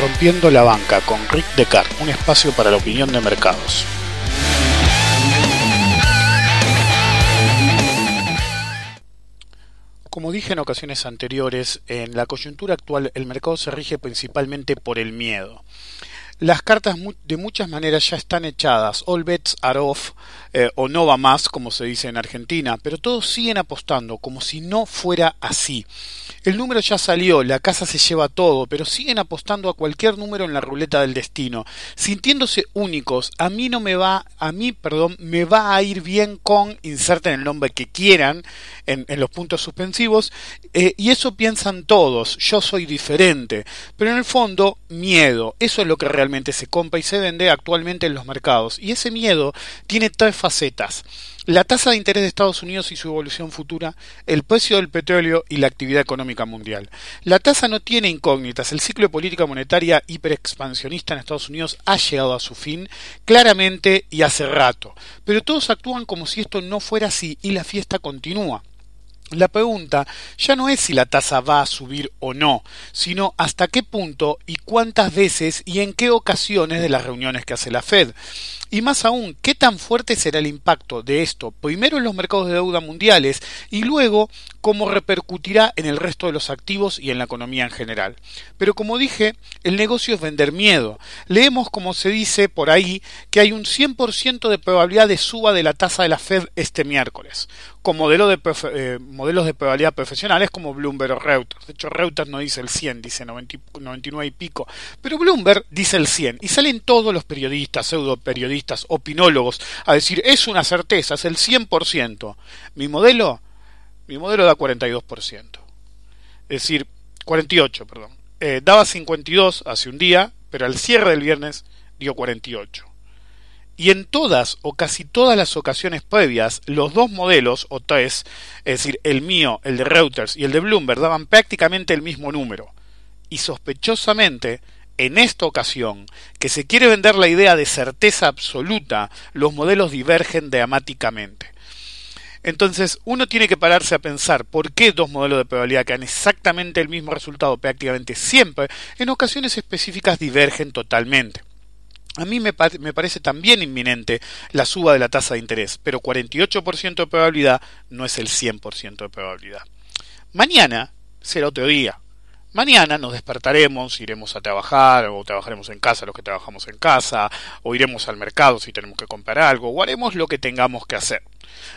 Rompiendo la banca con Rick Descartes, un espacio para la opinión de mercados. Como dije en ocasiones anteriores, en la coyuntura actual el mercado se rige principalmente por el miedo. Las cartas de muchas maneras ya están echadas, all bets are off, eh, o no va más, como se dice en Argentina, pero todos siguen apostando como si no fuera así. El número ya salió, la casa se lleva todo, pero siguen apostando a cualquier número en la ruleta del destino, sintiéndose únicos. A mí no me va, a mí, perdón, me va a ir bien con, inserten el nombre que quieran en, los puntos suspensivos, eh, y eso piensan todos, yo soy diferente. Pero en el fondo, miedo, eso es lo que realmente se compra y se vende actualmente en los mercados. Y ese miedo tiene tres facetas la tasa de interés de Estados Unidos y su evolución futura, el precio del petróleo y la actividad económica mundial. La tasa no tiene incógnitas, el ciclo de política monetaria hiperexpansionista en Estados Unidos ha llegado a su fin claramente y hace rato, pero todos actúan como si esto no fuera así y la fiesta continúa. La pregunta ya no es si la tasa va a subir o no, sino hasta qué punto y cuántas veces y en qué ocasiones de las reuniones que hace la Fed. Y más aún, ¿qué tan fuerte será el impacto de esto, primero en los mercados de deuda mundiales y luego cómo repercutirá en el resto de los activos y en la economía en general? Pero como dije, el negocio es vender miedo. Leemos, como se dice por ahí, que hay un 100% de probabilidad de suba de la tasa de la Fed este miércoles, con modelo de eh, modelos de probabilidad profesionales como Bloomberg o Reuters. De hecho, Reuters no dice el 100, dice 99 y pico, pero Bloomberg dice el 100 y salen todos los periodistas, pseudo periodistas, opinólogos, a decir, es una certeza, es el 100%. Mi modelo, mi modelo da 42%. Es decir, 48, perdón. Eh, daba 52 hace un día, pero al cierre del viernes dio 48. Y en todas o casi todas las ocasiones previas, los dos modelos, o tres, es decir, el mío, el de Reuters y el de Bloomberg, daban prácticamente el mismo número. Y sospechosamente, en esta ocasión, que se quiere vender la idea de certeza absoluta, los modelos divergen dramáticamente. Entonces, uno tiene que pararse a pensar por qué dos modelos de probabilidad que dan exactamente el mismo resultado prácticamente siempre, en ocasiones específicas divergen totalmente. A mí me, me, parece también inminente la suba de la tasa de interés, pero 48% de probabilidad no es el 100% de probabilidad. Mañana será otro día. Mañana nos despertaremos, iremos a trabajar o trabajaremos en casa los que trabajamos en casa, o iremos al mercado si tenemos que comprar algo, o haremos lo que tengamos que hacer.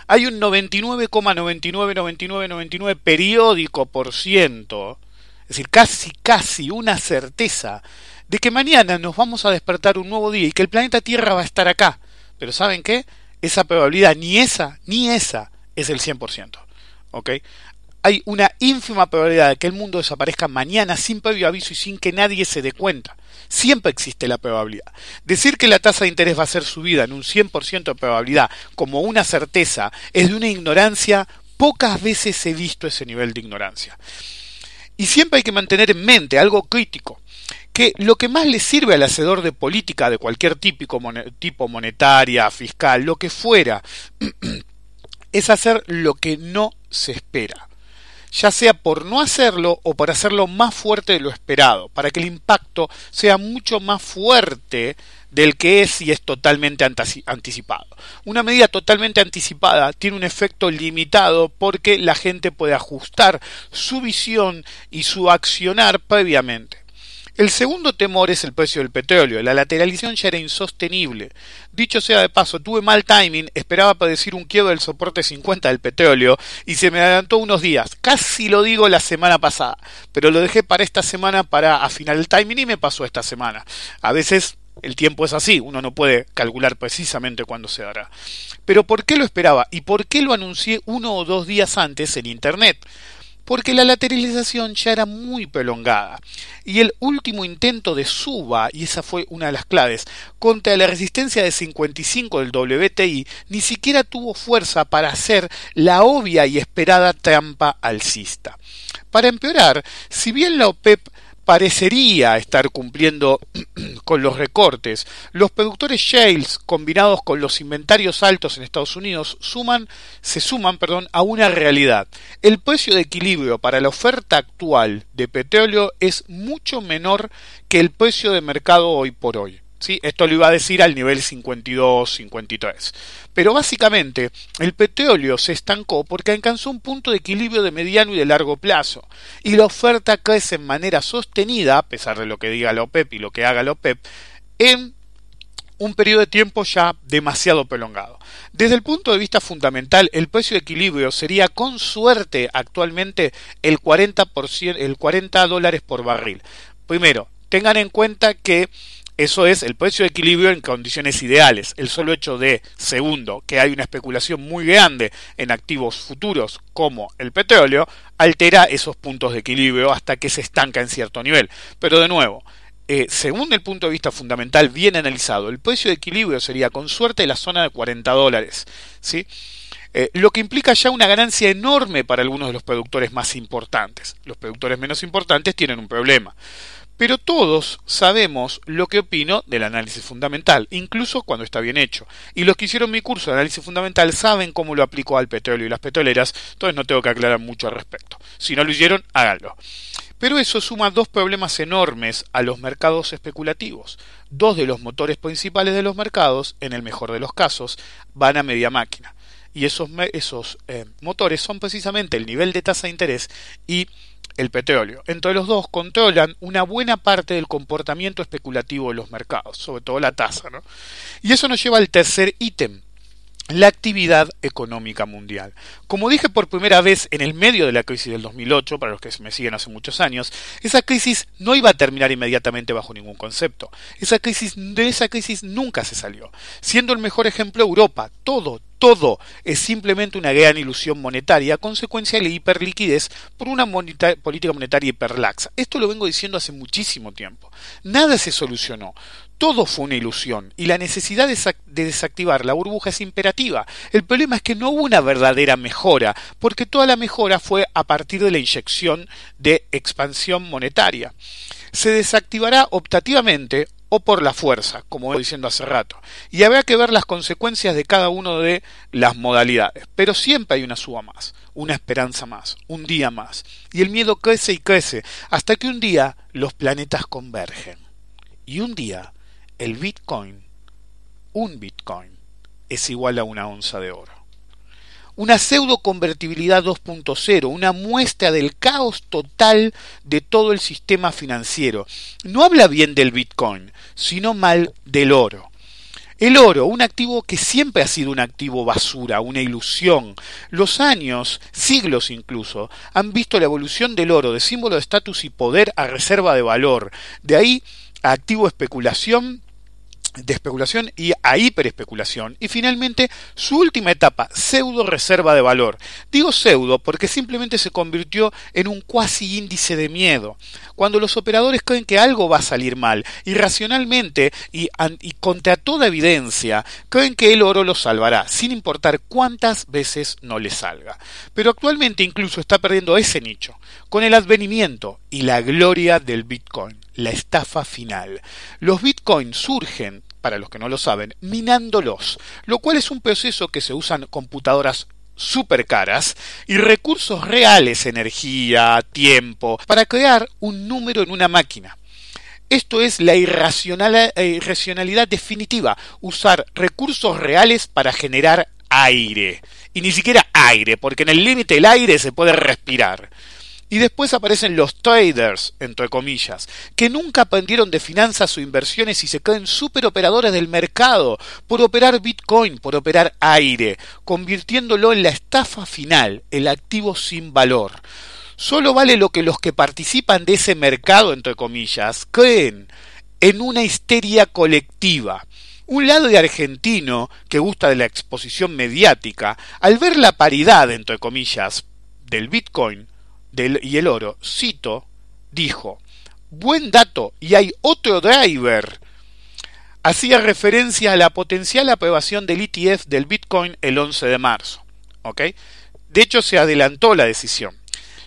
Hay un 99,999999 periódico por ciento, es decir, casi casi una certeza de que mañana nos vamos a despertar un nuevo día y que el planeta Tierra va a estar acá. Pero ¿saben qué? Esa probabilidad, ni esa, ni esa, es el 100%. ¿Ok? Hay una ínfima probabilidad de que el mundo desaparezca mañana sin previo aviso y sin que nadie se dé cuenta. Siempre existe la probabilidad. Decir que la tasa de interés va a ser subida en un 100% de probabilidad como una certeza es de una ignorancia, pocas veces he visto ese nivel de ignorancia. Y siempre hay que mantener en mente algo crítico, que lo que más le sirve al hacedor de política de cualquier típico, tipo monetaria, fiscal, lo que fuera, es hacer lo que no se espera ya sea por no hacerlo o por hacerlo más fuerte de lo esperado, para que el impacto sea mucho más fuerte del que es y es totalmente anticipado. Una medida totalmente anticipada tiene un efecto limitado porque la gente puede ajustar su visión y su accionar previamente. El segundo temor es el precio del petróleo. La lateralización ya era insostenible. Dicho sea de paso, tuve mal timing, esperaba decir un quiebro del soporte 50 del petróleo y se me adelantó unos días. Casi lo digo la semana pasada, pero lo dejé para esta semana para afinar el timing y me pasó esta semana. A veces el tiempo es así, uno no puede calcular precisamente cuándo se dará. Pero ¿por qué lo esperaba? ¿Y por qué lo anuncié uno o dos días antes en Internet? Porque la lateralización ya era muy prolongada. Y el último intento de suba, y esa fue una de las claves, contra la resistencia de 55 del WTI, ni siquiera tuvo fuerza para hacer la obvia y esperada trampa alcista. Para empeorar, si bien la OPEP parecería estar cumpliendo con los recortes. Los productores shales combinados con los inventarios altos en Estados Unidos suman, se suman perdón, a una realidad. El precio de equilibrio para la oferta actual de petróleo es mucho menor que el precio de mercado hoy por hoy. ¿Sí? Esto lo iba a decir al nivel 52-53. Pero básicamente el petróleo se estancó porque alcanzó un punto de equilibrio de mediano y de largo plazo. Y la oferta crece en manera sostenida, a pesar de lo que diga la OPEP y lo que haga la OPEP, en un periodo de tiempo ya demasiado prolongado. Desde el punto de vista fundamental, el precio de equilibrio sería con suerte actualmente el 40%, el 40 dólares por barril. Primero, tengan en cuenta que eso es el precio de equilibrio en condiciones ideales. El solo hecho de, segundo, que hay una especulación muy grande en activos futuros como el petróleo, altera esos puntos de equilibrio hasta que se estanca en cierto nivel. Pero de nuevo, eh, según el punto de vista fundamental bien analizado, el precio de equilibrio sería con suerte la zona de 40 dólares. ¿sí? Eh, lo que implica ya una ganancia enorme para algunos de los productores más importantes. Los productores menos importantes tienen un problema. Pero todos sabemos lo que opino del análisis fundamental, incluso cuando está bien hecho. Y los que hicieron mi curso de análisis fundamental saben cómo lo aplico al petróleo y las petroleras, entonces no tengo que aclarar mucho al respecto. Si no lo hicieron, háganlo. Pero eso suma dos problemas enormes a los mercados especulativos. Dos de los motores principales de los mercados, en el mejor de los casos, van a media máquina. Y esos, eh, motores son precisamente el nivel de tasa de interés y el petróleo. Entre los dos controlan una buena parte del comportamiento especulativo de los mercados, sobre todo la tasa. ¿no? Y eso nos lleva al tercer ítem, la actividad económica mundial. Como dije por primera vez en el medio de la crisis del 2008, para los que me siguen hace muchos años, esa crisis no iba a terminar inmediatamente bajo ningún concepto. Esa crisis, de esa crisis nunca se salió. Siendo el mejor ejemplo Europa, todo, todo es simplemente una gran ilusión monetaria, consecuencia de la hiperliquidez por una política monetaria hiperlaxa. Esto lo vengo diciendo hace muchísimo tiempo. Nada se solucionó. Todo fue una ilusión y la necesidad de, desactivar la burbuja es imperativa. El problema es que no hubo una verdadera mejora, porque toda la mejora fue a partir de la inyección de expansión monetaria. Se desactivará optativamente o por la fuerza, como he diciendo hace rato. Y habrá que ver las consecuencias de cada una de las modalidades. Pero siempre hay una suba más, una esperanza más, un día más. Y el miedo crece y crece, hasta que un día los planetas convergen. Y un día el Bitcoin, un Bitcoin, es igual a una onza de oro. Una pseudo convertibilidad 2.0, una muestra del caos total de todo el sistema financiero. No habla bien del Bitcoin, sino mal del oro. El oro, un activo que siempre ha sido un activo basura, una ilusión. Los años, siglos incluso, han visto la evolución del oro de símbolo de estatus y poder a reserva de valor. De ahí a activo especulación de especulación y a hiperespeculación. Y finalmente, su última etapa, pseudo reserva de valor. Digo pseudo porque simplemente se convirtió en un cuasi índice de miedo. Cuando los operadores creen que algo va a salir mal, irracionalmente y, y contra toda evidencia, creen que el oro lo salvará, sin importar cuántas veces no le salga. Pero actualmente incluso está perdiendo ese nicho, con el advenimiento y la gloria del Bitcoin la estafa final. Los bitcoins surgen, para los que no lo saben, minándolos, lo cual es un proceso que se usan computadoras super caras y recursos reales, energía, tiempo, para crear un número en una máquina. Esto es la irracionalidad definitiva, usar recursos reales para generar aire. Y ni siquiera aire, porque en el límite del aire se puede respirar. Y después aparecen los traders, entre comillas, que nunca aprendieron de finanzas o inversiones y se creen superoperadores del mercado por operar Bitcoin, por operar aire, convirtiéndolo en la estafa final, el activo sin valor. Solo vale lo que los que participan de ese mercado, entre comillas, creen en una histeria colectiva. Un lado de argentino que gusta de la exposición mediática, al ver la paridad, entre comillas, del Bitcoin, y el oro, cito, dijo, buen dato, y hay otro driver. Hacía referencia a la potencial aprobación del ETF del Bitcoin el 11 de marzo. De hecho, se adelantó la decisión.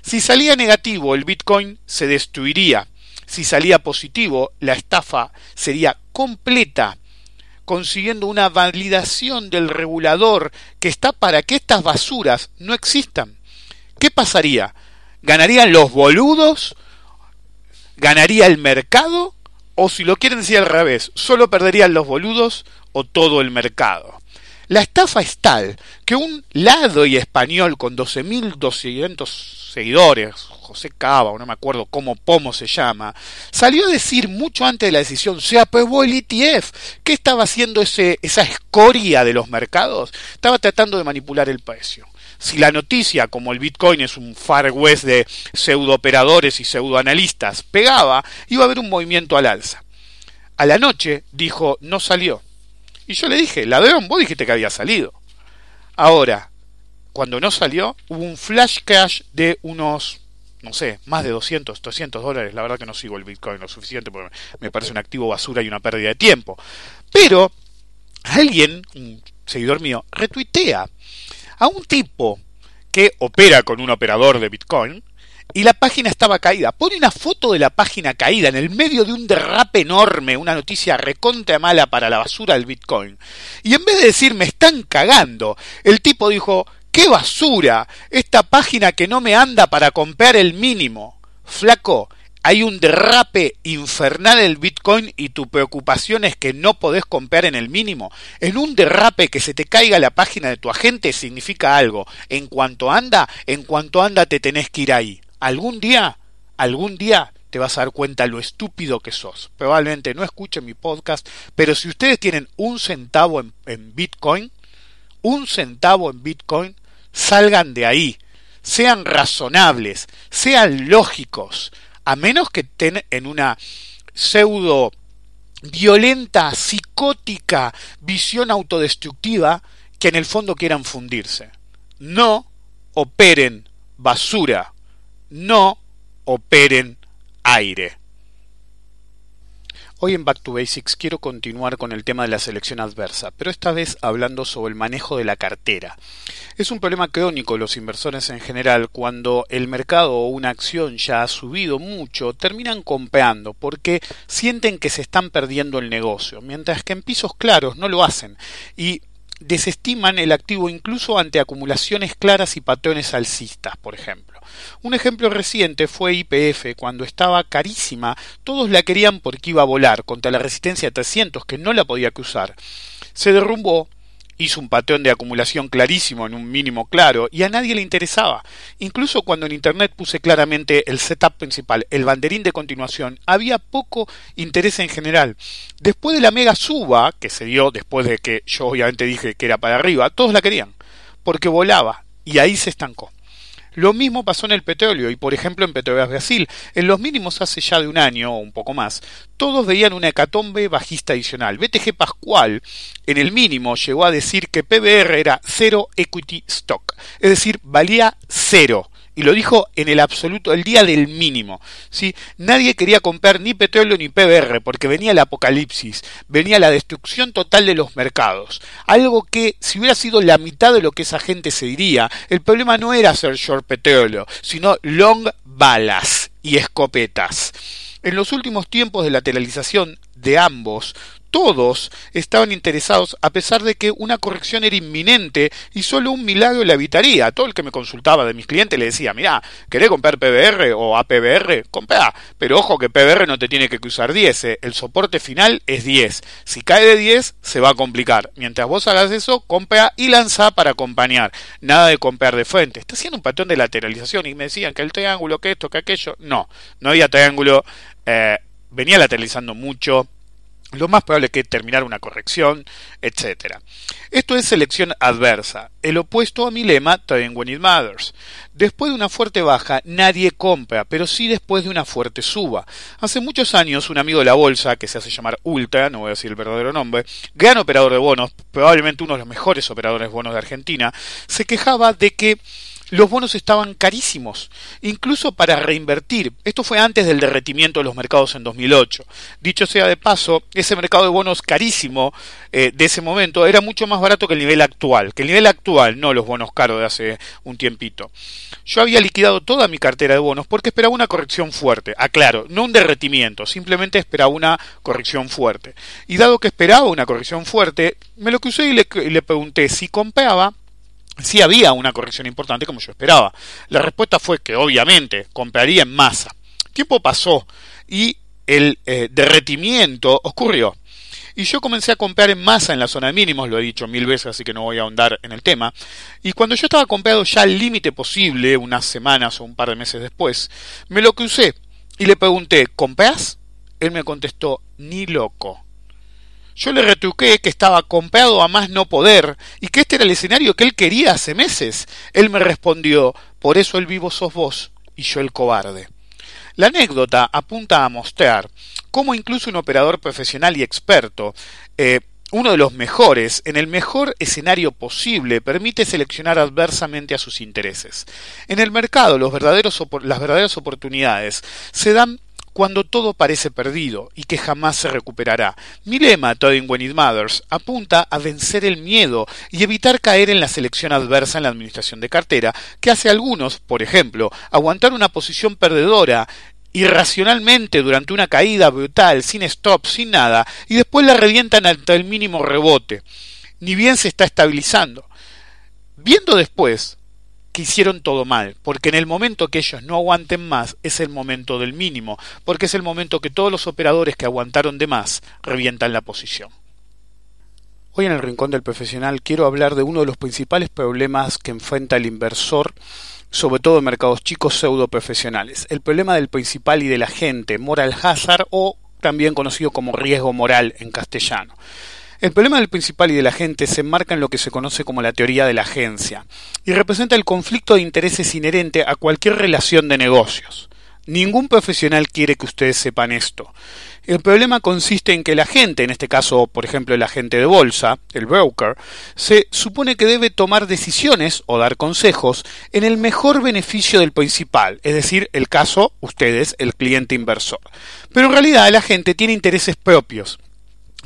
Si salía negativo, el Bitcoin se destruiría. Si salía positivo, la estafa sería completa, consiguiendo una validación del regulador que está para que estas basuras no existan. ¿Qué pasaría? ¿Ganarían los boludos? ¿Ganaría el mercado? O si lo quieren decir al revés, ¿solo perderían los boludos o todo el mercado? La estafa es tal que un lado y español con 12.200 seguidores, José Cava, o no me acuerdo cómo Pomo se llama, salió a decir mucho antes de la decisión, se aprobó el ETF. ¿Qué estaba haciendo ese, esa escoria de los mercados? Estaba tratando de manipular el precio. Si la noticia, como el Bitcoin es un far west de pseudooperadores y pseudoanalistas, pegaba, iba a haber un movimiento al alza. A la noche dijo, no salió y yo le dije, ladrón, vos dijiste que había salido. Ahora, cuando no salió, hubo un flash cash de unos, no sé, más de 200, 300 dólares. La verdad que no sigo el Bitcoin lo suficiente porque me parece un activo basura y una pérdida de tiempo. Pero alguien, un seguidor mío, retuitea a un tipo que opera con un operador de Bitcoin y la página estaba caída. Pone una foto de la página caída en el medio de un derrape enorme, una noticia recontra mala para la basura del Bitcoin. Y en vez de decir me están cagando, el tipo dijo, ¡qué basura! Esta página que no me anda para comprar el mínimo. Flaco, hay un derrape infernal del Bitcoin y tu preocupación es que no podés comprar en el mínimo. En un derrape que se te caiga la página de tu agente significa algo. En cuanto anda, en cuanto anda te tenés que ir ahí algún día, algún día te vas a dar cuenta lo estúpido que sos. Probablemente no escuchen mi podcast, pero si ustedes tienen un centavo en, Bitcoin, un centavo en Bitcoin, salgan de ahí, sean razonables, sean lógicos, a menos que estén en una pseudo violenta, psicótica visión autodestructiva que en el fondo quieran fundirse. No operen basura no operen aire. Hoy en Back to Basics quiero continuar con el tema de la selección adversa, pero esta vez hablando sobre el manejo de la cartera. Es un problema crónico los inversores en general cuando el mercado o una acción ya ha subido mucho, terminan comprando porque sienten que se están perdiendo el negocio, mientras que en pisos claros no lo hacen y desestiman el activo incluso ante acumulaciones claras y patrones alcistas, por ejemplo. Un ejemplo reciente fue IPF, cuando estaba carísima, todos la querían porque iba a volar contra la resistencia 300 que no la podía cruzar. Se derrumbó hizo un patrón de acumulación clarísimo en un mínimo claro y a nadie le interesaba. Incluso cuando en Internet puse claramente el setup principal, el banderín de continuación, había poco interés en general. Después de la mega suba, que se dio después de que yo obviamente dije que era para arriba, todos la querían, porque volaba y ahí se estancó. Lo mismo pasó en el petróleo y, por ejemplo, en Petrobras Brasil. En los mínimos hace ya de un año o un poco más, todos veían una hecatombe bajista adicional. BTG Pascual, en el mínimo, llegó a decir que PBR era cero equity stock, es decir, valía cero y lo dijo en el absoluto, el día del mínimo. ¿sí? Nadie quería comprar ni petróleo ni PBR porque venía el apocalipsis, venía la destrucción total de los mercados. Algo que, si hubiera sido la mitad de lo que esa gente se diría, el problema no era hacer short petróleo, sino long balas y escopetas. En los últimos tiempos de lateralización de ambos, todos estaban interesados a pesar de que una corrección era inminente y solo un milagro la evitaría. Todo el que me consultaba de mis clientes le decía, mira, ¿querés comprar PBR o APBR? Compra, pero ojo que PBR no te tiene que cruzar 10, ¿eh? el soporte final es 10. Si cae de 10 se va a complicar. Mientras vos hagas eso, compra y lanza para acompañar. Nada de comprar de frente. Está haciendo un patrón de lateralización y me decían que el triángulo, que esto, que aquello. No, no había triángulo. Eh, venía lateralizando mucho lo más probable es que terminar una corrección, etc. Esto es selección adversa, el opuesto a mi lema Time When It Matters. Después de una fuerte baja, nadie compra, pero sí después de una fuerte suba. Hace muchos años, un amigo de la bolsa, que se hace llamar Ultra, no voy a decir el verdadero nombre, gran operador de bonos, probablemente uno de los mejores operadores de bonos de Argentina, se quejaba de que los bonos estaban carísimos, incluso para reinvertir. Esto fue antes del derretimiento de los mercados en 2008. Dicho sea de paso, ese mercado de bonos carísimo eh, de ese momento era mucho más barato que el nivel actual, que el nivel actual, no los bonos caros de hace un tiempito. Yo había liquidado toda mi cartera de bonos porque esperaba una corrección fuerte. Aclaro, no un derretimiento, simplemente esperaba una corrección fuerte. Y dado que esperaba una corrección fuerte, me lo crucé y le, y le pregunté si compraba si había una corrección importante como yo esperaba. La respuesta fue que obviamente compraría en masa. tiempo pasó y el eh, derretimiento ocurrió. Y yo comencé a comprar en masa en la zona de mínimos, lo he dicho mil veces, así que no voy a ahondar en el tema. Y cuando yo estaba comprado ya al límite posible, unas semanas o un par de meses después, me lo crucé y le pregunté, ¿compras? Él me contestó, ni loco. Yo le retruqué que estaba comprado a más no poder y que este era el escenario que él quería hace meses. Él me respondió, por eso el vivo sos vos y yo el cobarde. La anécdota apunta a mostrar cómo incluso un operador profesional y experto, eh, uno de los mejores, en el mejor escenario posible, permite seleccionar adversamente a sus intereses. En el mercado, las verdaderas oportunidades se dan cuando todo parece perdido y que jamás se recuperará. Mi lema, Todding When It Matters, apunta a vencer el miedo y evitar caer en la selección adversa en la administración de cartera, que hace algunos, por ejemplo, aguantar una posición perdedora irracionalmente durante una caída brutal, sin stop, sin nada, y después la revientan hasta el mínimo rebote. Ni bien se está estabilizando. Viendo después que hicieron todo mal, porque en el momento que ellos no aguanten más es el momento del mínimo, porque es el momento que todos los operadores que aguantaron de más revientan la posición. Hoy en el Rincón del Profesional quiero hablar de uno de los principales problemas que enfrenta el inversor, sobre todo en mercados chicos pseudo profesionales, el problema del principal y de la gente, moral hazard o también conocido como riesgo moral en castellano. El problema del principal y de la gente se enmarca en lo que se conoce como la teoría de la agencia y representa el conflicto de intereses inherente a cualquier relación de negocios. Ningún profesional quiere que ustedes sepan esto. El problema consiste en que el agente, en este caso, por ejemplo, el agente de bolsa, el broker, se supone que debe tomar decisiones o dar consejos en el mejor beneficio del principal, es decir, el caso, ustedes, el cliente inversor. Pero en realidad el agente tiene intereses propios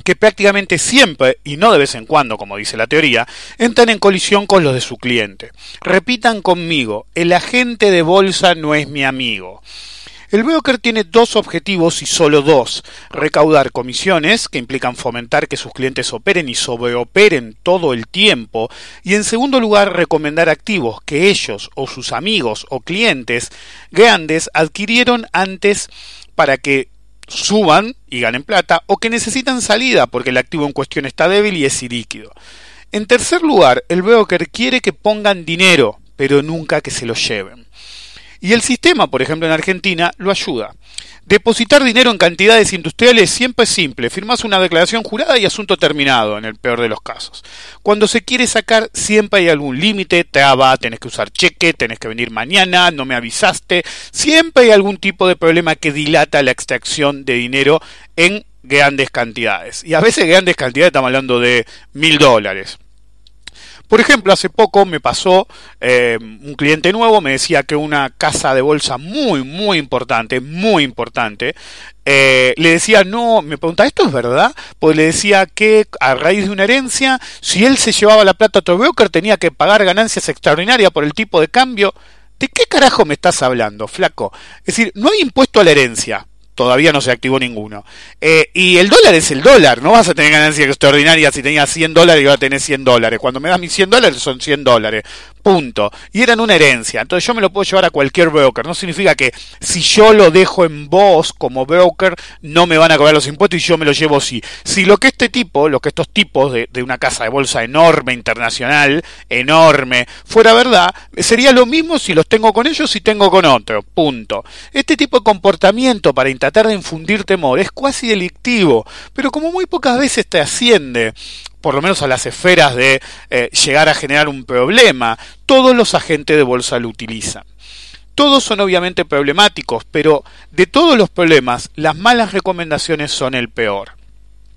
que prácticamente siempre, y no de vez en cuando, como dice la teoría, entran en colisión con los de su cliente. Repitan conmigo, el agente de bolsa no es mi amigo. El broker tiene dos objetivos y solo dos. Recaudar comisiones, que implican fomentar que sus clientes operen y sobreoperen todo el tiempo. Y en segundo lugar, recomendar activos que ellos o sus amigos o clientes grandes adquirieron antes para que suban y ganen plata o que necesitan salida porque el activo en cuestión está débil y es ilíquido. En tercer lugar, el broker quiere que pongan dinero, pero nunca que se lo lleven. Y el sistema, por ejemplo, en Argentina, lo ayuda. Depositar dinero en cantidades industriales siempre es simple. Firmas una declaración jurada y asunto terminado, en el peor de los casos. Cuando se quiere sacar, siempre hay algún límite, traba, tenés que usar cheque, tenés que venir mañana, no me avisaste. Siempre hay algún tipo de problema que dilata la extracción de dinero en grandes cantidades. Y a veces grandes cantidades, estamos hablando de mil dólares. Por ejemplo, hace poco me pasó eh, un cliente nuevo, me decía que una casa de bolsa muy, muy importante, muy importante, eh, le decía, no, me pregunta, ¿esto es verdad? Pues le decía que a raíz de una herencia, si él se llevaba la plata a otro tenía que pagar ganancias extraordinarias por el tipo de cambio. ¿De qué carajo me estás hablando, flaco? Es decir, no hay impuesto a la herencia todavía no se activó ninguno. Eh, y el dólar es el dólar, no vas a tener ganancias extraordinarias si tenías 100 dólares y vas a tener 100 dólares. Cuando me das mis 100 dólares son 100 dólares. Punto. Y eran una herencia. Entonces yo me lo puedo llevar a cualquier broker. No significa que si yo lo dejo en vos como broker, no me van a cobrar los impuestos y yo me lo llevo sí. Si lo que este tipo, lo que estos tipos de, de una casa de bolsa enorme, internacional, enorme, fuera verdad, sería lo mismo si los tengo con ellos y tengo con otros. Punto. Este tipo de comportamiento para tratar de infundir temor es cuasi delictivo, pero como muy pocas veces te asciende por lo menos a las esferas de eh, llegar a generar un problema, todos los agentes de bolsa lo utilizan. Todos son obviamente problemáticos, pero de todos los problemas, las malas recomendaciones son el peor.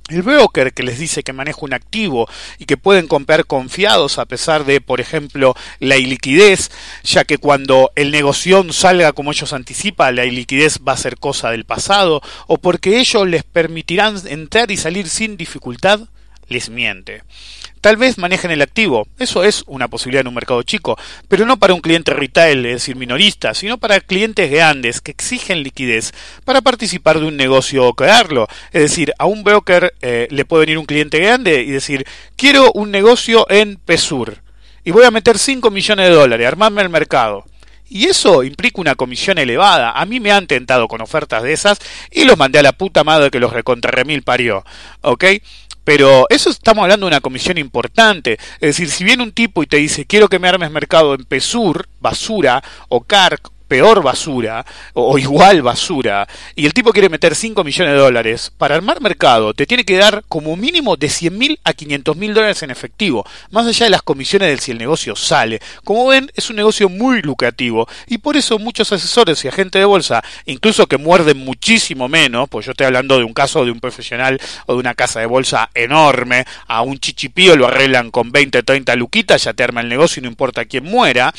El broker que les dice que maneja un activo y que pueden comprar confiados a pesar de, por ejemplo, la iliquidez, ya que cuando el negocio salga como ellos anticipan, la iliquidez va a ser cosa del pasado, o porque ellos les permitirán entrar y salir sin dificultad, les miente. Tal vez manejen el activo, eso es una posibilidad en un mercado chico, pero no para un cliente retail, es decir, minorista, sino para clientes grandes que exigen liquidez para participar de un negocio o crearlo. Es decir, a un broker eh, le puede venir un cliente grande y decir, quiero un negocio en Pesur y voy a meter 5 millones de dólares, armarme el mercado. Y eso implica una comisión elevada. A mí me han tentado con ofertas de esas y los mandé a la puta madre que los recontrarremil parió. ¿Ok? Pero eso estamos hablando de una comisión importante. Es decir, si viene un tipo y te dice quiero que me armes mercado en Pesur, basura, o CARC, peor basura o, igual basura y el tipo quiere meter 5 millones de dólares, para armar mercado te tiene que dar como mínimo de 100 mil a 500 mil dólares en efectivo, más allá de las comisiones del si el negocio sale. Como ven, es un negocio muy lucrativo y por eso muchos asesores y agentes de bolsa, incluso que muerden muchísimo menos, pues yo estoy hablando de un caso de un profesional o de una casa de bolsa enorme, a un chichipío lo arreglan con 20, 30 luquitas, ya te arma el negocio y no importa quién muera,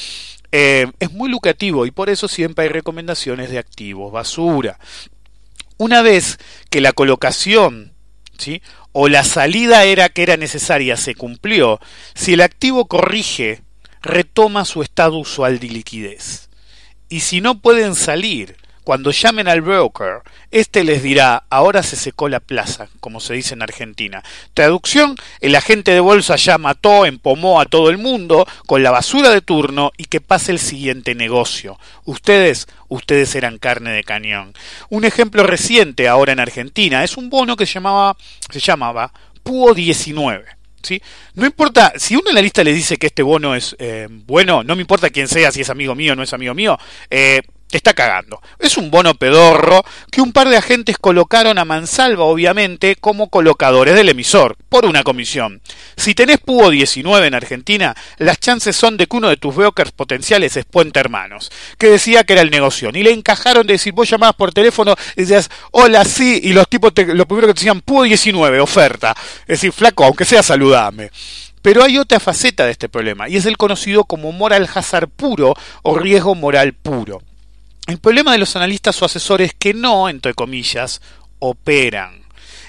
eh, es muy lucrativo y por eso siempre hay recomendaciones de activos basura. Una vez que la colocación ¿sí? o la salida era que era necesaria se cumplió, si el activo corrige, retoma su estado usual de liquidez. Y si no pueden salir, cuando llamen al broker, este les dirá, ahora se secó la plaza, como se dice en Argentina. Traducción, el agente de bolsa ya mató, empomó a todo el mundo con la basura de turno y que pase el siguiente negocio. Ustedes, ustedes eran carne de cañón. Un ejemplo reciente ahora en Argentina es un bono que se llamaba, se llamaba PUO 19. ¿Sí? No importa, si uno en la lista le dice que este bono es eh, bueno, no me importa quién sea, si es amigo mío o no es amigo mío, eh, te está cagando. Es un bono pedorro que un par de agentes colocaron a mansalva, obviamente, como colocadores del emisor, por una comisión. Si tenés PUO 19 en Argentina, las chances son de que uno de tus brokers potenciales es Puente Hermanos, que decía que era el negocio. Y le encajaron de decir, vos llamabas por teléfono y decías, hola, sí, y los tipos, te, lo primero que te decían, PUO 19, oferta. Es decir, flaco, aunque sea, saludame. Pero hay otra faceta de este problema, y es el conocido como moral hazard puro o riesgo moral puro. El problema de los analistas o asesores que no, entre comillas, operan.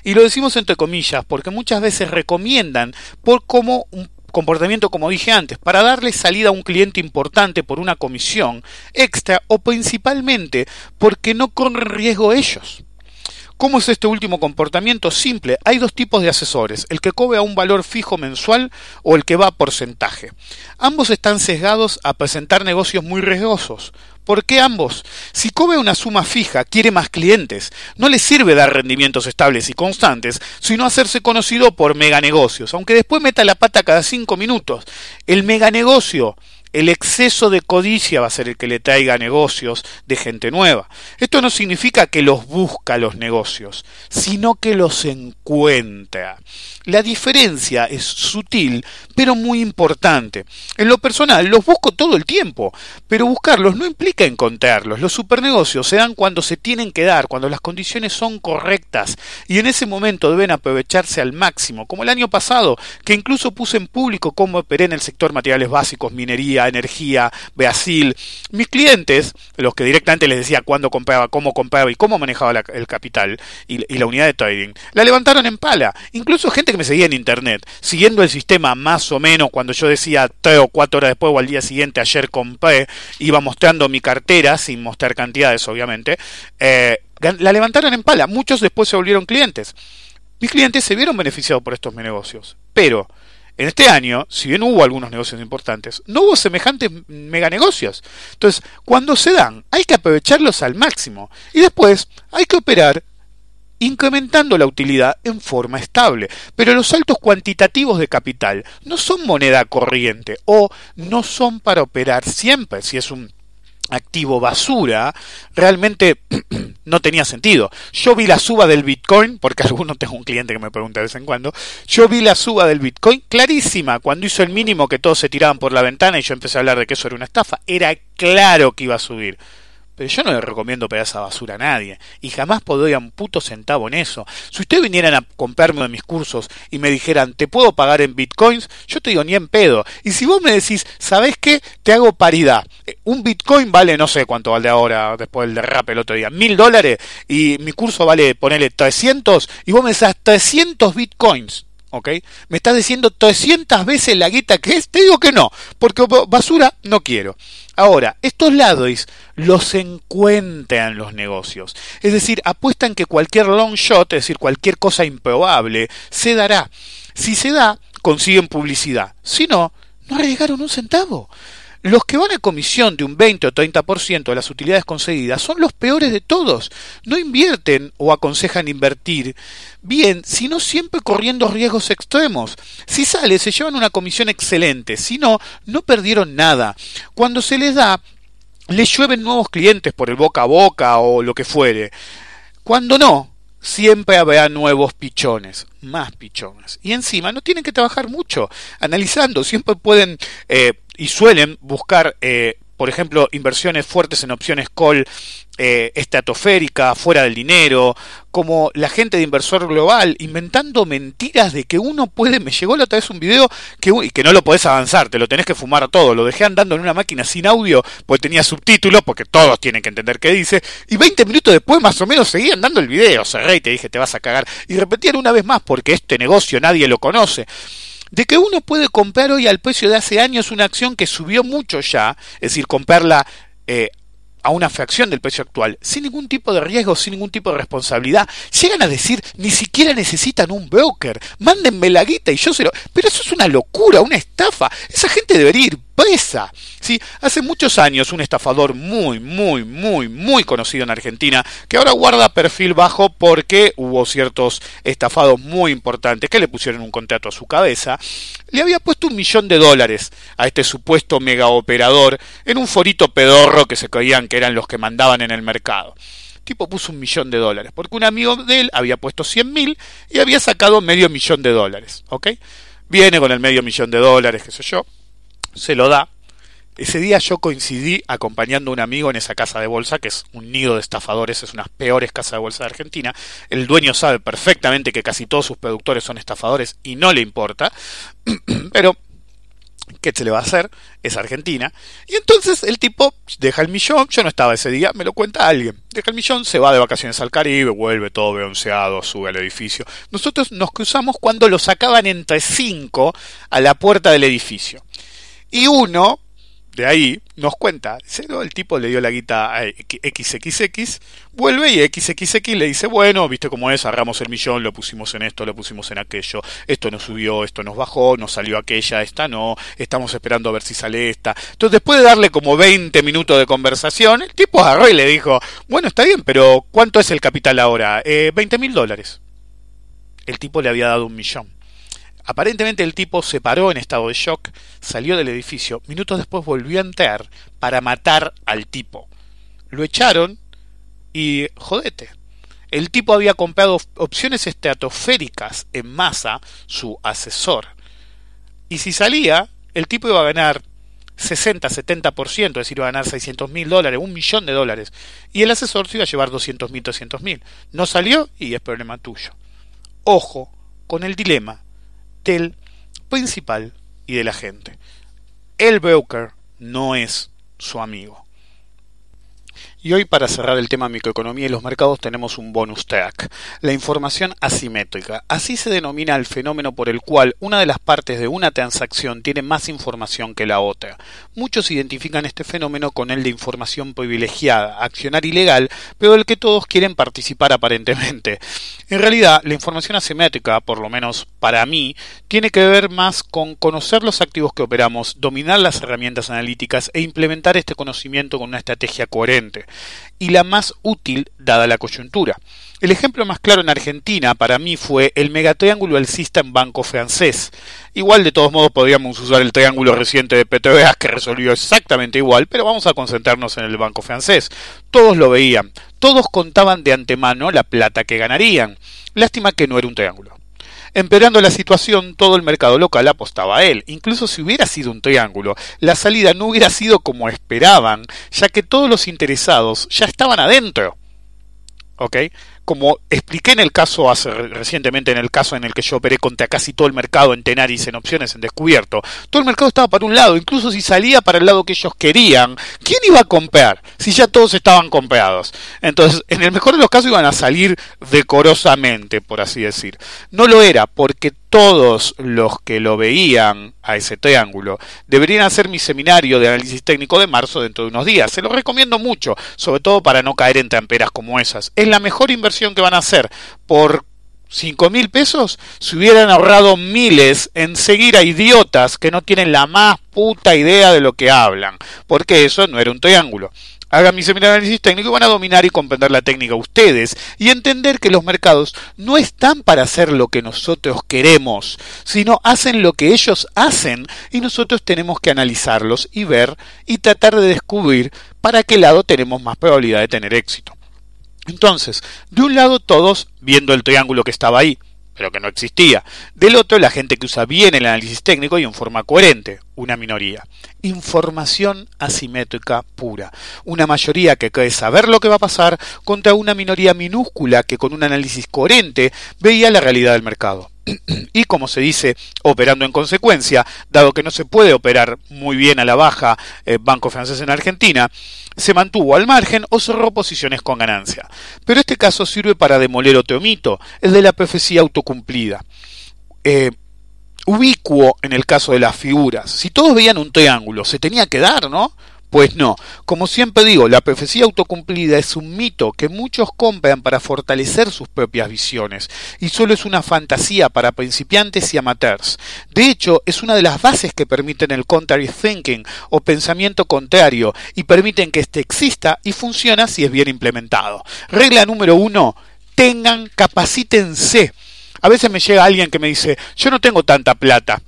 Y lo decimos entre comillas porque muchas veces recomiendan por como un comportamiento como dije antes, para darle salida a un cliente importante por una comisión extra o principalmente porque no corren riesgo ellos. ¿Cómo es este último comportamiento? Simple, hay dos tipos de asesores, el que cobra un valor fijo mensual o el que va a porcentaje. Ambos están sesgados a presentar negocios muy riesgosos. ¿Por qué ambos? Si cobra una suma fija, quiere más clientes. No le sirve dar rendimientos estables y constantes, sino hacerse conocido por meganegocios, aunque después meta la pata cada cinco minutos. El meganegocio el exceso de codicia va a ser el que le traiga negocios de gente nueva. Esto no significa que los busca los negocios, sino que los encuentra. La diferencia es sutil, pero muy importante. En lo personal, los busco todo el tiempo, pero buscarlos no implica encontrarlos. Los supernegocios se dan cuando se tienen que dar, cuando las condiciones son correctas, y en ese momento deben aprovecharse al máximo, como el año pasado, que incluso puse en público cómo operé en el sector materiales básicos, minería, energía, Brasil. Mis clientes, los que directamente les decía cuándo compraba, cómo compraba y cómo manejaba el capital y, la unidad de trading, la levantaron en pala. Incluso gente que me seguía en internet, siguiendo el sistema más o menos, cuando yo decía tres o cuatro horas después o al día siguiente, ayer compré, iba mostrando mi cartera, sin mostrar cantidades obviamente, eh, la levantaron en pala. Muchos después se volvieron clientes. Mis clientes se vieron beneficiados por estos negocios, pero en este año, si bien hubo algunos negocios importantes, no hubo semejantes meganegocios. Entonces, cuando se dan, hay que aprovecharlos al máximo y después hay que operar incrementando la utilidad en forma estable. Pero los saltos cuantitativos de capital no son moneda corriente o no son para operar siempre. Si es un activo basura, realmente no tenía sentido. Yo vi la suba del Bitcoin, porque alguno tengo un cliente que me pregunta de vez en cuando, yo vi la suba del Bitcoin clarísima, cuando hizo el mínimo que todos se tiraban por la ventana y yo empecé a hablar de que eso era una estafa, era claro que iba a subir pero yo no le recomiendo pegar esa basura a nadie, y jamás podría un puto centavo en eso. Si ustedes vinieran a comprarme de mis cursos y me dijeran, te puedo pagar en bitcoins, yo te digo ni en pedo. Y si vos me decís, ¿sabés qué? Te hago paridad. Eh, un bitcoin vale, no sé cuánto vale ahora, después del derrape el otro día, mil dólares, y mi curso vale, ponele 300, y vos me decís 300 bitcoins. ¿Ok? Me estás diciendo 300 veces la guita que es, te digo que no, porque basura no quiero. Ahora, estos lados los encuentran los negocios, es decir, apuestan que cualquier long shot, es decir, cualquier cosa improbable, se dará. Si se da, consiguen publicidad, si no, no arriesgaron un centavo. Los que van a comisión de un 20 o 30% de las utilidades conseguidas son los peores de todos. No invierten o aconsejan invertir bien, sino siempre corriendo riesgos extremos. Si sale, se llevan una comisión excelente, si no, no perdieron nada. Cuando se les da, les llueven nuevos clientes por el boca a boca o lo que fuere. Cuando no, siempre habrá nuevos pichones, más pichones. Y encima no tienen que trabajar mucho, analizando, siempre pueden eh, y suelen buscar, eh, por ejemplo, inversiones fuertes en opciones call eh, estratosférica, fuera del dinero, como la gente de inversor global, inventando mentiras de que uno puede. Me llegó la otra vez un video que, y que no lo podés avanzar, te lo tenés que fumar todo. Lo dejé andando en una máquina sin audio, porque tenía subtítulos, porque todos tienen que entender qué dice. Y 20 minutos después, más o menos, seguía andando el video. Cerré y te dije, te vas a cagar. Y repetían una vez más, porque este negocio nadie lo conoce de que uno puede comprar hoy al precio de hace años una acción que subió mucho ya, es decir, comprarla eh, a una fracción del precio actual, sin ningún tipo de riesgo, sin ningún tipo de responsabilidad. Llegan a decir, ni siquiera necesitan un broker, mándenme la guita y yo se lo... Pero eso es una locura, una estafa. Esa gente debería ir ¿sí? Hace muchos años un estafador muy, muy, muy, muy conocido en Argentina, que ahora guarda perfil bajo porque hubo ciertos estafados muy importantes que le pusieron un contrato a su cabeza, le había puesto un millón de dólares a este supuesto mega operador en un forito pedorro que se creían que eran los que mandaban en el mercado tipo puso un millón de dólares, porque un amigo de él había puesto 100 mil y había sacado medio millón de dólares, ¿ok? Viene con el medio millón de dólares, qué sé yo, se lo da. Ese día yo coincidí acompañando a un amigo en esa casa de bolsa, que es un nido de estafadores, es una de las peores casas de bolsa de Argentina. El dueño sabe perfectamente que casi todos sus productores son estafadores y no le importa, pero ¿qué se le va a hacer? Es Argentina. Y entonces el tipo deja el millón, yo no estaba ese día, me lo cuenta alguien. Deja el millón, se va de vacaciones al Caribe, vuelve todo bronceado, sube al edificio. Nosotros nos cruzamos cuando lo sacaban entre cinco a la puerta del edificio. Y uno, de ahí, nos cuenta, el tipo le dio la guita a XXX, vuelve y XXX le dice, bueno, viste cómo es, agarramos el millón, lo pusimos en esto, lo pusimos en aquello, esto nos subió, esto nos bajó, nos salió aquella, esta no, estamos esperando a ver si sale esta. Entonces, después de darle como 20 minutos de conversación, el tipo agarró y le dijo, bueno, está bien, pero ¿cuánto es el capital ahora? Eh, 20 mil dólares. El tipo le había dado un millón. Aparentemente el tipo se paró en estado de shock, salió del edificio, minutos después volvió a entrar para matar al tipo. Lo echaron y jodete. El tipo había comprado opciones estratosféricas en masa, su asesor. Y si salía, el tipo iba a ganar 60, 70%, es decir, iba a ganar 600 mil dólares, un millón de dólares. Y el asesor se iba a llevar 200 mil, 300 mil. No salió y es problema tuyo. Ojo con el dilema del principal y de la gente. El broker no es su amigo. Y hoy para cerrar el tema microeconomía y los mercados tenemos un bonus track, la información asimétrica. Así se denomina el fenómeno por el cual una de las partes de una transacción tiene más información que la otra. Muchos identifican este fenómeno con el de información privilegiada, accionar ilegal, pero del que todos quieren participar aparentemente. En realidad, la información asimétrica, por lo menos para mí, tiene que ver más con conocer los activos que operamos, dominar las herramientas analíticas e implementar este conocimiento con una estrategia coherente y la más útil dada la coyuntura. El ejemplo más claro en Argentina para mí fue el megatriángulo alcista en Banco Francés. Igual de todos modos podríamos usar el triángulo reciente de Petroeas que resolvió exactamente igual, pero vamos a concentrarnos en el Banco Francés. Todos lo veían, todos contaban de antemano la plata que ganarían. Lástima que no era un triángulo. Empeorando la situación, todo el mercado local apostaba a él. Incluso si hubiera sido un triángulo, la salida no hubiera sido como esperaban, ya que todos los interesados ya estaban adentro. ¿Ok? Como expliqué en el caso hace recientemente en el caso en el que yo operé contra casi todo el mercado en Tenaris en opciones en descubierto, todo el mercado estaba para un lado, incluso si salía para el lado que ellos querían, ¿quién iba a comprar? Si ya todos estaban comprados. Entonces, en el mejor de los casos iban a salir decorosamente, por así decir. No lo era porque todos los que lo veían a ese triángulo deberían hacer mi seminario de análisis técnico de marzo dentro de unos días. Se lo recomiendo mucho, sobre todo para no caer en tramperas como esas. Es la mejor inversión que van a hacer por cinco mil pesos se hubieran ahorrado miles en seguir a idiotas que no tienen la más puta idea de lo que hablan, porque eso no era un triángulo hagan mi seminario de análisis técnico y van a dominar y comprender la técnica ustedes y entender que los mercados no están para hacer lo que nosotros queremos, sino hacen lo que ellos hacen y nosotros tenemos que analizarlos y ver y tratar de descubrir para qué lado tenemos más probabilidad de tener éxito. Entonces, de un lado todos viendo el triángulo que estaba ahí, pero que no existía. Del otro, la gente que usa bien el análisis técnico y en forma coherente, una minoría. Información asimétrica pura. Una mayoría que cree saber lo que va a pasar contra una minoría minúscula que con un análisis coherente veía la realidad del mercado. y como se dice, operando en consecuencia, dado que no se puede operar muy bien a la baja eh, Banco Francés en Argentina, se mantuvo al margen o cerró posiciones con ganancia. Pero este caso sirve para demoler otro mito, el de la profecía autocumplida. Eh, ubicuo en el caso de las figuras. Si todos veían un triángulo, se tenía que dar, ¿no? Pues no, como siempre digo, la profecía autocumplida es un mito que muchos compran para fortalecer sus propias visiones y solo es una fantasía para principiantes y amateurs. De hecho, es una de las bases que permiten el contrary thinking o pensamiento contrario y permiten que éste exista y funciona si es bien implementado. Regla número uno, tengan, capacítense. A veces me llega alguien que me dice, yo no tengo tanta plata.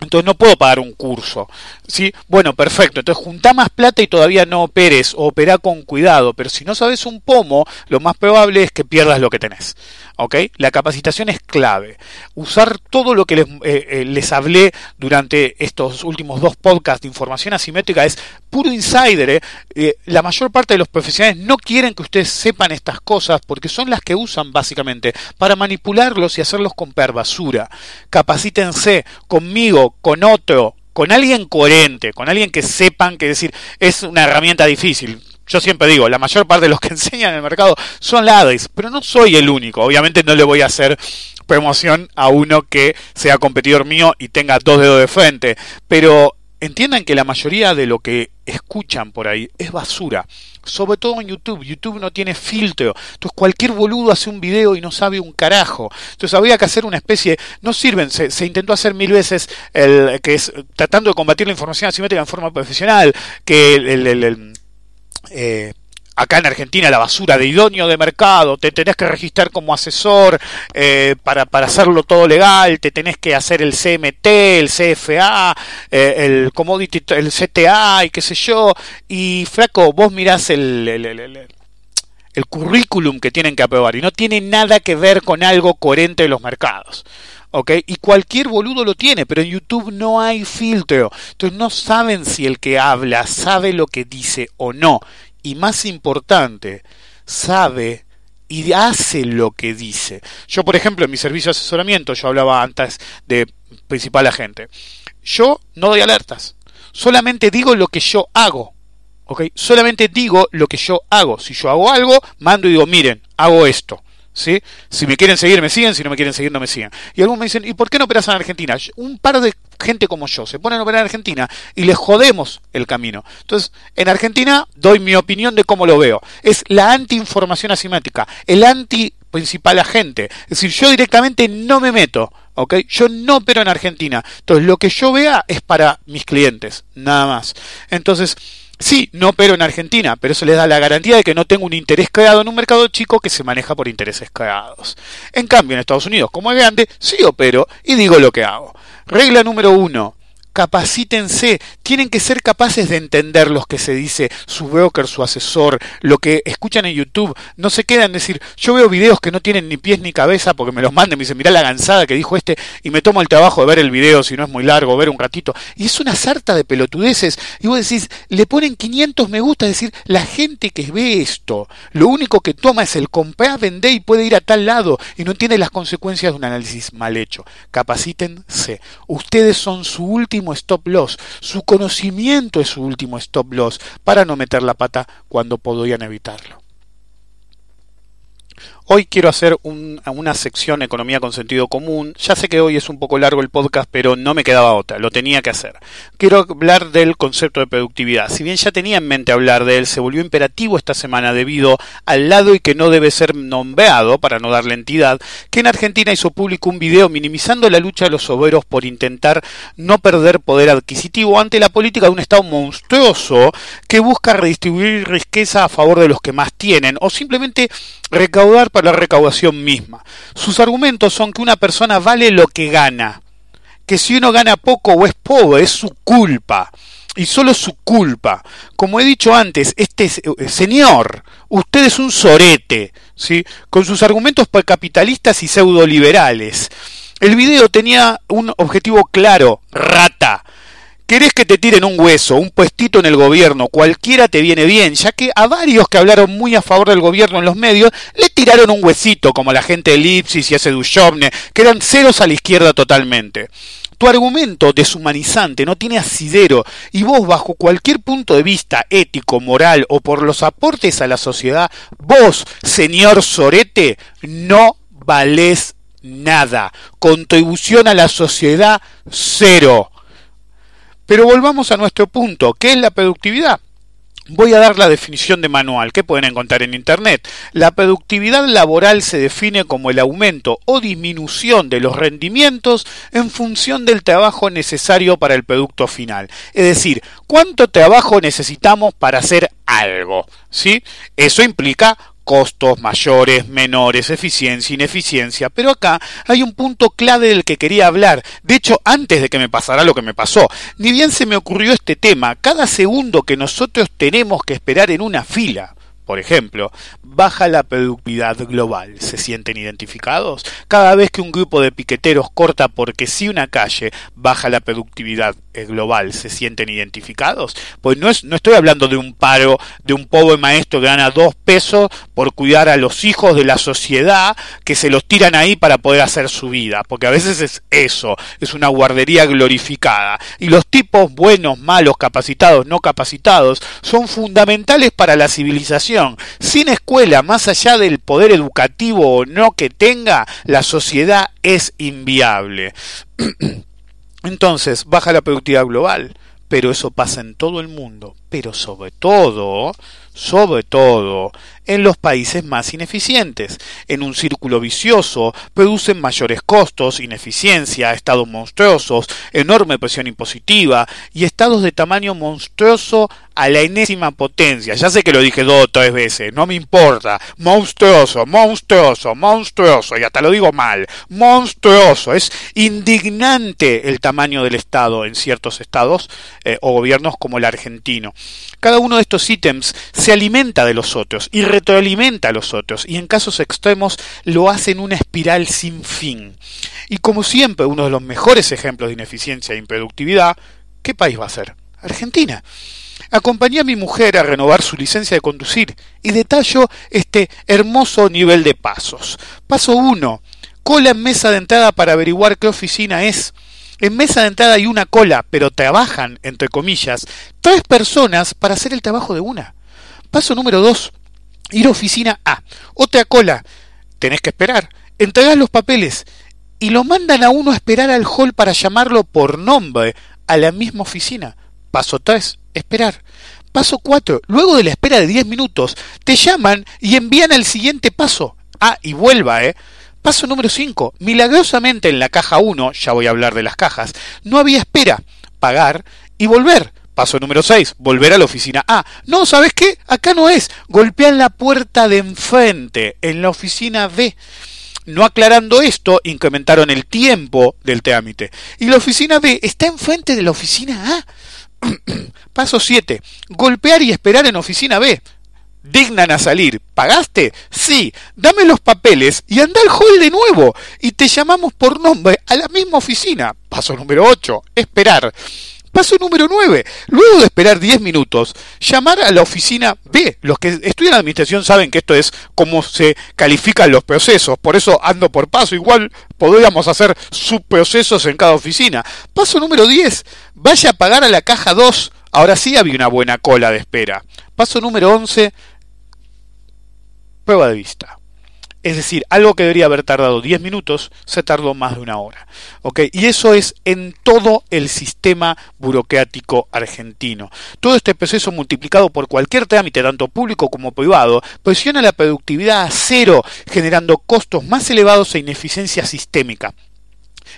Entonces no puedo pagar un curso. ¿sí? Bueno, perfecto. Entonces junta más plata y todavía no operes opera con cuidado. Pero si no sabes un pomo, lo más probable es que pierdas lo que tenés. ¿ok? La capacitación es clave. Usar todo lo que les, eh, eh, les hablé durante estos últimos dos podcasts de información asimétrica es puro insider. ¿eh? la mayor parte de los profesionales no quieren que ustedes sepan estas cosas porque son las que usan básicamente para manipularlos y hacerlos comprar basura. Capacítense conmigo, con otro, con alguien coherente, con alguien que sepan que decir es una herramienta difícil yo siempre digo, la mayor parte de los que enseñan en el mercado son ladris, pero no soy el único. Obviamente no le voy a hacer promoción a uno que sea competidor mío y tenga dos dedos de frente, pero entiendan que la mayoría de lo que escuchan por ahí es basura. Sobre todo en YouTube. YouTube no tiene filtro. Entonces cualquier boludo hace un video y no sabe un carajo. Entonces habría que hacer una especie... No sirven. Se, intentó hacer mil veces el que es tratando de combatir la información asimétrica en forma profesional. Que el eh, acá en Argentina la basura de idóneo de mercado, te tenés que registrar como asesor eh, para, para, hacerlo todo legal, te tenés que hacer el CMT, el CFA, eh, el commodity, el CTA y qué sé yo, y flaco, vos mirás el, el, el, el currículum que tienen que aprobar y no tiene nada que ver con algo coherente de los mercados. ¿ok? Y cualquier boludo lo tiene, pero en YouTube no hay filtro. Entonces no saben si el que habla sabe lo que dice o no. Y más importante, sabe y hace lo que dice. Yo, por ejemplo, en mi servicio de asesoramiento, yo hablaba antes de principal agente. Yo no doy alertas. Solamente digo lo que yo hago. ¿ok? Solamente digo lo que yo hago. Si yo hago algo, mando y digo, miren, hago esto. Si me quieren seguir, me siguen, si no me quieren seguir, no me siguen. Y algunos me dicen, ¿y por qué no operas en Argentina? Un par de gente como yo se ponen a operar en Argentina y les jodemos el camino. Entonces, en Argentina doy mi opinión de cómo lo veo. Es la anti-información asimétrica, el anti principal agente. Es decir, yo directamente no me meto, ¿ok? Yo no opero en Argentina. Entonces, lo que yo vea es para mis clientes, nada más. Entonces, Sí, no opero en Argentina, pero eso les da la garantía de que no tengo un interés creado en un mercado chico que se maneja por intereses creados. En cambio, en Estados Unidos, como es grande, sí opero y digo lo que hago. Regla número uno, capacítense, tienen que ser capaces de entender lo que se dice su broker, su asesor, lo que escuchan en YouTube, no se quedan decir, yo veo videos que no tienen ni pies ni cabeza porque me los manden, me dicen, mirá la gansada que dijo este y me tomo el trabajo de ver el video si no es muy largo, ver un ratito, y es una sarta de pelotudeces, y vos decís, le ponen 500 me gusta, es decir, la gente que ve esto, lo único que toma es el comprar, vender y puede ir a tal lado y no tiene las consecuencias de un análisis mal hecho. Capacítense. Ustedes son su último stop loss. Su conocimiento es su último stop loss para no meter la pata cuando podrían evitarlo. Hoy quiero hacer una sección Economía con sentido común. Ya sé que hoy es un poco largo el podcast, pero no me quedaba otra, lo tenía que hacer. Quiero hablar del concepto de productividad. Si bien ya tenía en mente hablar de él, se volvió imperativo esta semana debido al lado y que no debe ser nombrado, para no darle entidad, que en Argentina hizo público un video minimizando la lucha de los obreros por intentar no perder poder adquisitivo ante la política de un Estado monstruoso que busca redistribuir riqueza a favor de los que más tienen o simplemente recaudar para la recaudación misma. Sus argumentos son que una persona vale lo que gana, que si uno gana poco o es pobre es su culpa, y solo su culpa. Como he dicho antes, este eh, señor, usted es un sorete, ¿sí? con sus argumentos capitalistas y pseudoliberales. El video tenía un objetivo claro, rata. ¿Querés que te tiren un hueso, un puestito en el gobierno? Cualquiera te viene bien, ya que a varios que hablaron muy a favor del gobierno en los medios le tiraron un huesito, como la gente de Lipsis y ese Duchovne, que eran ceros a la izquierda totalmente. Tu argumento deshumanizante no tiene asidero y vos bajo cualquier punto de vista ético, moral o por los aportes a la sociedad, vos, señor Sorete, no valés nada. Contribución a la sociedad, cero. Pero volvamos a nuestro punto, ¿qué es la productividad? Voy a dar la definición de manual que pueden encontrar en Internet. La productividad laboral se define como el aumento o disminución de los rendimientos en función del trabajo necesario para el producto final. Es decir, cuánto trabajo necesitamos para hacer algo. ¿sí? Eso implica costos mayores, menores, eficiencia, ineficiencia, pero acá hay un punto clave del que quería hablar. De hecho, antes de que me pasara lo que me pasó, ni bien se me ocurrió este tema, cada segundo que nosotros tenemos que esperar en una fila por ejemplo, baja la productividad global. ¿Se sienten identificados? Cada vez que un grupo de piqueteros corta porque sí una calle, baja la productividad global. ¿Se sienten identificados? Pues no, es, no estoy hablando de un paro de un pobre maestro que gana dos pesos por cuidar a los hijos de la sociedad que se los tiran ahí para poder hacer su vida. Porque a veces es eso, es una guardería glorificada. Y los tipos buenos, malos, capacitados, no capacitados, son fundamentales para la civilización sin escuela, más allá del poder educativo o no que tenga, la sociedad es inviable. Entonces, baja la productividad global, pero eso pasa en todo el mundo, pero sobre todo, sobre todo, en los países más ineficientes. En un círculo vicioso producen mayores costos, ineficiencia, estados monstruosos, enorme presión impositiva y estados de tamaño monstruoso a la enésima potencia. Ya sé que lo dije dos o tres veces, no me importa. Monstruoso, monstruoso, monstruoso, y hasta lo digo mal. Monstruoso. Es indignante el tamaño del Estado en ciertos estados eh, o gobiernos como el argentino. Cada uno de estos ítems se alimenta de los otros y retroalimenta a los otros y en casos extremos lo hace en una espiral sin fin. Y como siempre, uno de los mejores ejemplos de ineficiencia e improductividad, ¿qué país va a ser? Argentina. Acompañé a mi mujer a renovar su licencia de conducir y detallo este hermoso nivel de pasos. Paso 1. Cola en mesa de entrada para averiguar qué oficina es. En mesa de entrada hay una cola, pero trabajan, entre comillas, tres personas para hacer el trabajo de una. Paso número 2. Ir a oficina A. Otra cola. Tenés que esperar. Entregás los papeles y lo mandan a uno a esperar al hall para llamarlo por nombre a la misma oficina. Paso 3. Esperar. Paso 4. Luego de la espera de 10 minutos, te llaman y envían al siguiente paso. Ah, y vuelva, ¿eh? Paso número 5. Milagrosamente en la caja 1, ya voy a hablar de las cajas, no había espera. Pagar y volver. Paso número 6, volver a la oficina A. No, ¿sabes qué? Acá no es. Golpean la puerta de enfrente, en la oficina B. No aclarando esto, incrementaron el tiempo del trámite. Y la oficina B está enfrente de la oficina A. Paso 7. Golpear y esperar en oficina B. Dignan a salir. ¿Pagaste? Sí. Dame los papeles y anda al hall de nuevo. Y te llamamos por nombre a la misma oficina. Paso número 8. Esperar. Paso número 9. Luego de esperar 10 minutos, llamar a la oficina B. Los que estudian administración saben que esto es cómo se califican los procesos. Por eso ando por paso. Igual podríamos hacer subprocesos en cada oficina. Paso número 10. Vaya a pagar a la caja 2. Ahora sí había una buena cola de espera. Paso número 11. Prueba de vista. Es decir, algo que debería haber tardado 10 minutos, se tardó más de una hora. Y eso es en todo el sistema burocrático argentino. Todo este proceso multiplicado por cualquier trámite, tanto público como privado, posiciona la productividad a cero, generando costos más elevados e ineficiencia sistémica.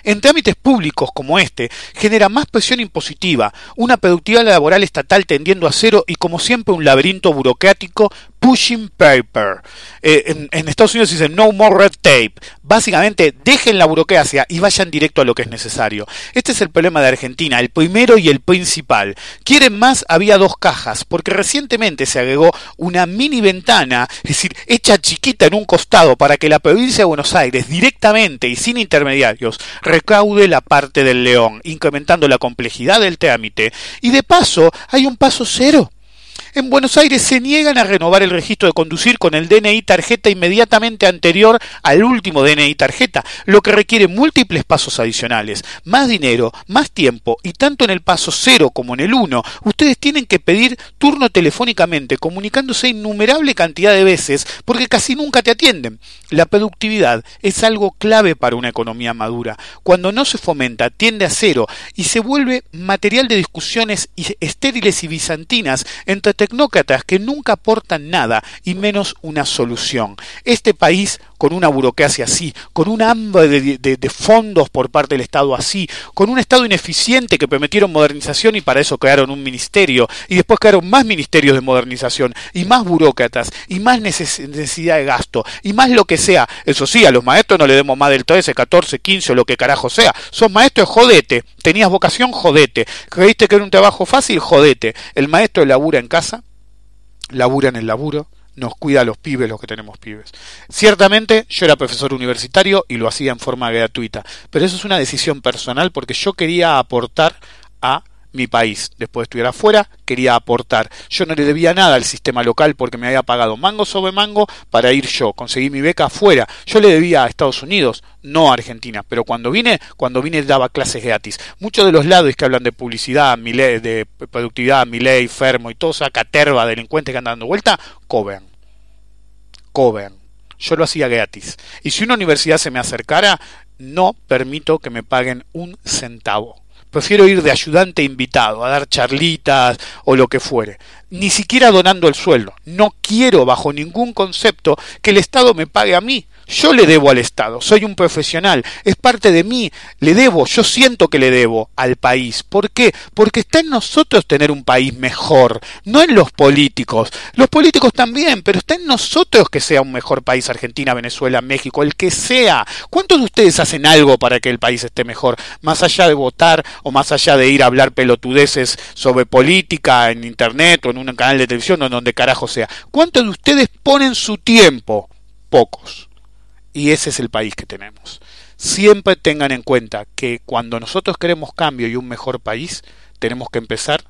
En trámites públicos como este, genera más presión impositiva, una productividad laboral estatal tendiendo a cero y como siempre un laberinto burocrático pushing paper. Eh, en, Estados Unidos dicen no more red tape. Básicamente, dejen la burocracia y vayan directo a lo que es necesario. Este es el problema de Argentina, el primero y el principal. Quieren más, había dos cajas, porque recientemente se agregó una mini ventana, es decir, hecha chiquita en un costado para que la provincia de Buenos Aires directamente y sin intermediarios recaude la parte del león, incrementando la complejidad del trámite. Y de paso, hay un paso cero en Buenos Aires se niegan a renovar el registro de conducir con el DNI tarjeta inmediatamente anterior al último DNI tarjeta, lo que requiere múltiples pasos adicionales, más dinero, más tiempo y tanto en el paso 0 como en el 1, ustedes tienen que pedir turno telefónicamente, comunicándose innumerable cantidad de veces porque casi nunca te atienden. La productividad es algo clave para una economía madura. Cuando no se fomenta, tiende a cero y se vuelve material de discusiones estériles y bizantinas entre tecnócratas que nunca aportan nada y menos una solución. Este país con una burocracia así, con un hambre de, fondos por parte del Estado así, con un Estado ineficiente que prometieron modernización y para eso crearon un ministerio, y después crearon más ministerios de modernización, y más burócratas, y más necesidad de gasto, y más lo que sea. Eso sí, a los maestros no le demos más del 13, 14, 15 o lo que carajo sea. Son maestros, jodete. Tenías vocación, jodete. Creíste que era un trabajo fácil, jodete. El maestro labura en casa, labura en el laburo, nos cuida a los pibes los que tenemos pibes. Ciertamente yo era profesor universitario y lo hacía en forma gratuita, pero eso es una decisión personal porque yo quería aportar a mi país. Después de estudiar afuera, quería aportar. Yo no le debía nada al sistema local porque me había pagado mango sobre mango para ir yo. Conseguí mi beca afuera. Yo le debía a Estados Unidos, no a Argentina. Pero cuando vine, cuando vine daba clases gratis. Muchos de los lados que hablan de publicidad, de productividad, mi ley, fermo y toda esa caterva delincuentes que andan dando vuelta, cobran. Cobran. Yo lo hacía gratis. Y si una universidad se me acercara, no permito que me paguen un centavo Prefiero ir de ayudante invitado, a dar charlitas o lo que fuere. Ni siquiera donando el sueldo. No quiero bajo ningún concepto que el Estado me pague a mí. Yo le debo al Estado, soy un profesional, es parte de mí, le debo, yo siento que le debo al país. ¿Por qué? Porque está en nosotros tener un país mejor, no en los políticos. Los políticos también, pero está en nosotros que sea un mejor país, Argentina, Venezuela, México, el que sea. ¿Cuántos de ustedes hacen algo para que el país esté mejor? Más allá de votar o más allá de ir a hablar pelotudeces sobre política en internet o en un canal de televisión o en donde carajo sea. ¿Cuántos de ustedes ponen su tiempo? Pocos. Y ese es el país que tenemos. Siempre tengan en cuenta que cuando nosotros queremos cambio y un mejor país, tenemos que empezar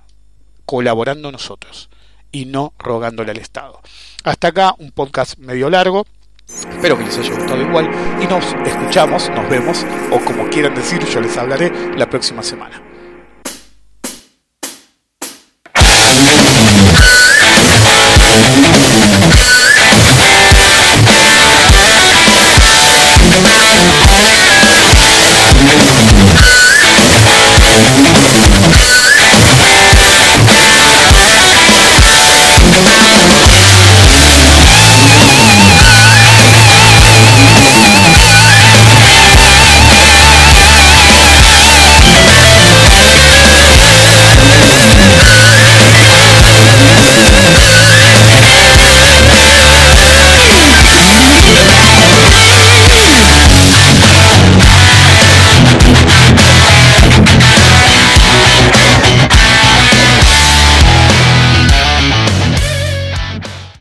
colaborando nosotros y no rogándole al Estado. Hasta acá un podcast medio largo. Espero que les haya gustado igual y nos escuchamos, nos vemos o como quieran decir, yo les hablaré la próxima semana.